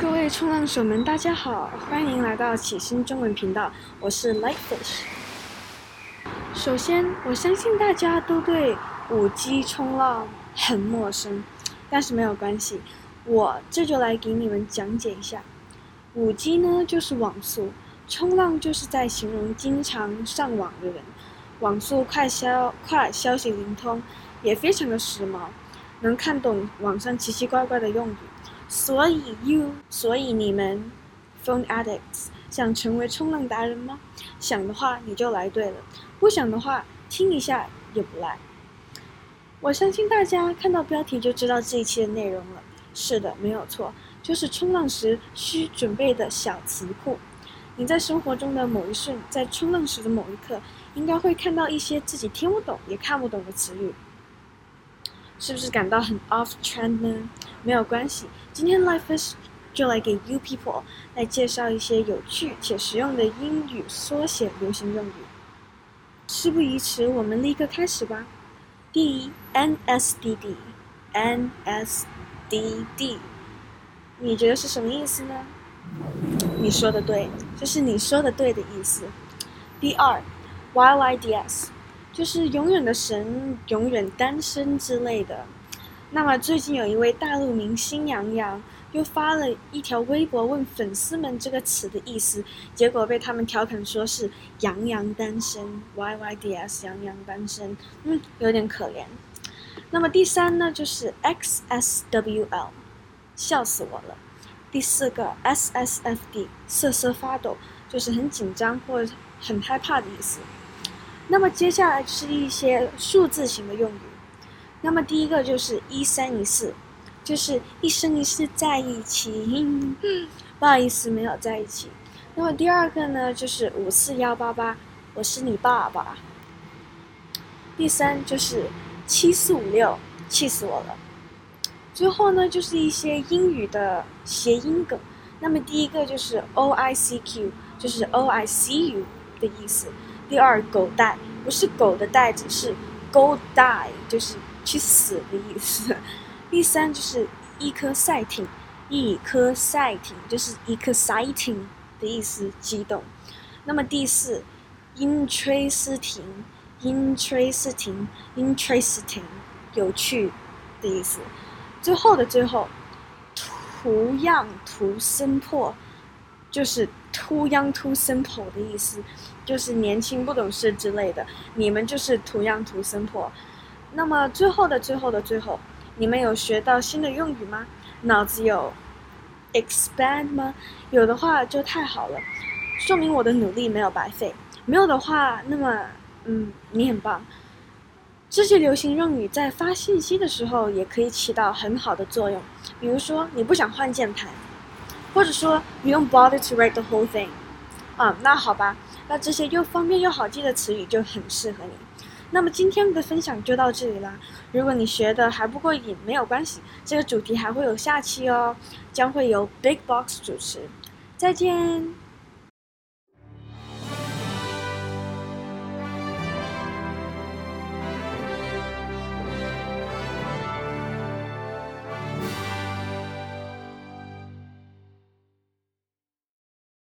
各位冲浪手们，大家好，欢迎来到启星中文频道，我是 Lightfish。首先，我相信大家都对五 G 冲浪很陌生，但是没有关系，我这就来给你们讲解一下。五 G 呢，就是网速，冲浪就是在形容经常上网的人，网速快、消快、消息灵通，也非常的时髦。能看懂网上奇奇怪怪的用语，所以 you，所以你们 phone addicts 想成为冲浪达人吗？想的话你就来对了，不想的话听一下也不赖。我相信大家看到标题就知道这一期的内容了。是的，没有错，就是冲浪时需准备的小词库。你在生活中的某一瞬，在冲浪时的某一刻，应该会看到一些自己听不懂也看不懂的词语。是不是感到很 off trend 呢？没有关系，今天 Life is 就来给 you people 来介绍一些有趣且实用的英语缩写流行用语。事不宜迟，我们立刻开始吧。第一，NSDD，NSDD，你觉得是什么意思呢？你说的对，就是你说的对的意思。第二，YYDS。就是永远的神，永远单身之类的。那么最近有一位大陆明星杨洋又发了一条微博问粉丝们这个词的意思，结果被他们调侃说是“杨洋单身 ”，YYDS 杨洋单身，嗯，有点可怜。那么第三呢，就是 XSWL，笑死我了。第四个 SSFD，瑟瑟发抖，就是很紧张或者很害怕的意思。那么接下来是一些数字型的用语。那么第一个就是一三一四，就是一生一世在一起。不好意思，没有在一起。那么第二个呢，就是五四幺八八，我是你爸爸。第三就是七四五六，气死我了。最后呢，就是一些英语的谐音梗。那么第一个就是 O I C Q，就是 O I C U 的意思。第二，狗带不是狗的袋子，是 go die，就是去死的意思。第三就是一颗赛艇，一颗赛艇就是 exciting 的意思，激动。那么第四，interesting，interesting，interesting，有趣的意思。最后的最后，图样图森破，就是 too young too simple 的意思。就是年轻不懂事之类的，你们就是 too young too simple。那么最后的最后的最后，你们有学到新的用语吗？脑子有 expand 吗？有的话就太好了，说明我的努力没有白费。没有的话，那么嗯，你很棒。这些流行用语在发信息的时候也可以起到很好的作用。比如说，你不想换键盘，或者说 you don't bother to write the whole thing。啊，那好吧。那这些又方便又好记的词语就很适合你。那么今天的分享就到这里啦。如果你学的还不过瘾，没有关系，这个主题还会有下期哦，将会由 Big Box 主持。再见。